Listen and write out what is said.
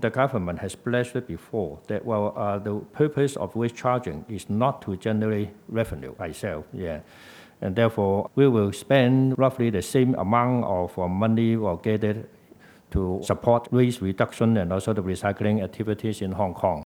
The government has pledged before that, well, uh, the purpose of waste charging is not to generate revenue itself. Yeah. And therefore, we will spend roughly the same amount of uh, money or gathered to support waste reduction and also the recycling activities in Hong Kong.